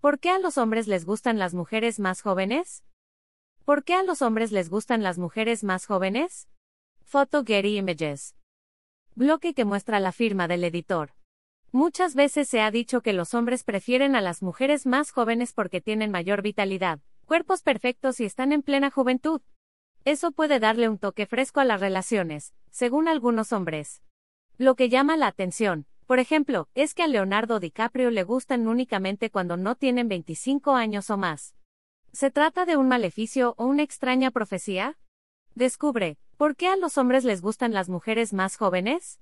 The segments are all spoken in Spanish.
¿Por qué a los hombres les gustan las mujeres más jóvenes? ¿Por qué a los hombres les gustan las mujeres más jóvenes? Foto Getty Images. Bloque que muestra la firma del editor. Muchas veces se ha dicho que los hombres prefieren a las mujeres más jóvenes porque tienen mayor vitalidad, cuerpos perfectos y están en plena juventud. Eso puede darle un toque fresco a las relaciones, según algunos hombres. Lo que llama la atención, por ejemplo, es que a Leonardo DiCaprio le gustan únicamente cuando no tienen 25 años o más. ¿Se trata de un maleficio o una extraña profecía? Descubre, ¿por qué a los hombres les gustan las mujeres más jóvenes?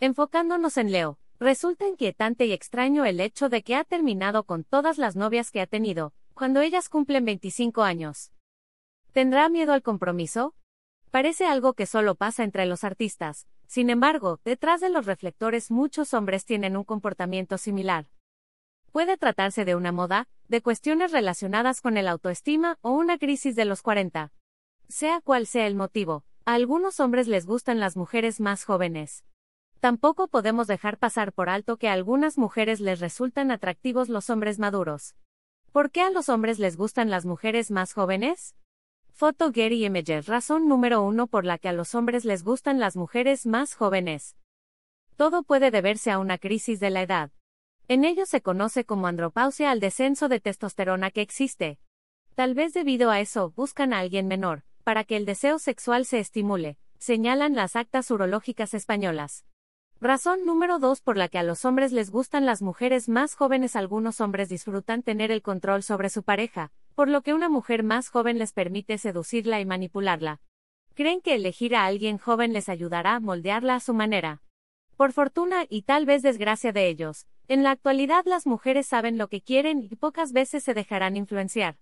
Enfocándonos en Leo, resulta inquietante y extraño el hecho de que ha terminado con todas las novias que ha tenido, cuando ellas cumplen 25 años. ¿Tendrá miedo al compromiso? Parece algo que solo pasa entre los artistas, sin embargo, detrás de los reflectores muchos hombres tienen un comportamiento similar. Puede tratarse de una moda, de cuestiones relacionadas con el autoestima o una crisis de los 40. Sea cual sea el motivo, a algunos hombres les gustan las mujeres más jóvenes. Tampoco podemos dejar pasar por alto que a algunas mujeres les resultan atractivos los hombres maduros. ¿Por qué a los hombres les gustan las mujeres más jóvenes? Foto Getty Images Razón número uno por la que a los hombres les gustan las mujeres más jóvenes. Todo puede deberse a una crisis de la edad. En ello se conoce como andropausia al descenso de testosterona que existe. Tal vez debido a eso buscan a alguien menor, para que el deseo sexual se estimule, señalan las actas urológicas españolas. Razón número dos por la que a los hombres les gustan las mujeres más jóvenes. Algunos hombres disfrutan tener el control sobre su pareja, por lo que una mujer más joven les permite seducirla y manipularla. Creen que elegir a alguien joven les ayudará a moldearla a su manera. Por fortuna y tal vez desgracia de ellos, en la actualidad las mujeres saben lo que quieren y pocas veces se dejarán influenciar.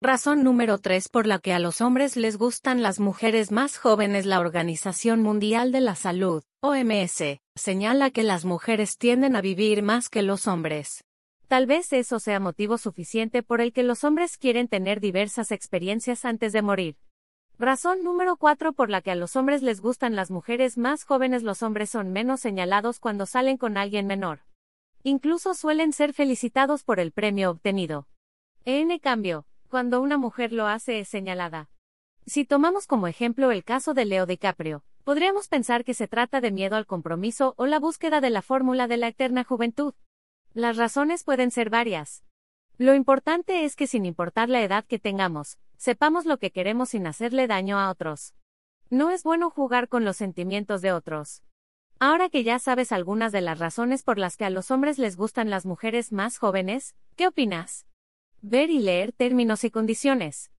Razón número 3 por la que a los hombres les gustan las mujeres más jóvenes. La Organización Mundial de la Salud, OMS, señala que las mujeres tienden a vivir más que los hombres. Tal vez eso sea motivo suficiente por el que los hombres quieren tener diversas experiencias antes de morir. Razón número 4 por la que a los hombres les gustan las mujeres más jóvenes. Los hombres son menos señalados cuando salen con alguien menor. Incluso suelen ser felicitados por el premio obtenido. En cambio, cuando una mujer lo hace es señalada. Si tomamos como ejemplo el caso de Leo DiCaprio, podríamos pensar que se trata de miedo al compromiso o la búsqueda de la fórmula de la eterna juventud. Las razones pueden ser varias. Lo importante es que sin importar la edad que tengamos, sepamos lo que queremos sin hacerle daño a otros. No es bueno jugar con los sentimientos de otros. Ahora que ya sabes algunas de las razones por las que a los hombres les gustan las mujeres más jóvenes, ¿qué opinas? Ver y leer términos y condiciones.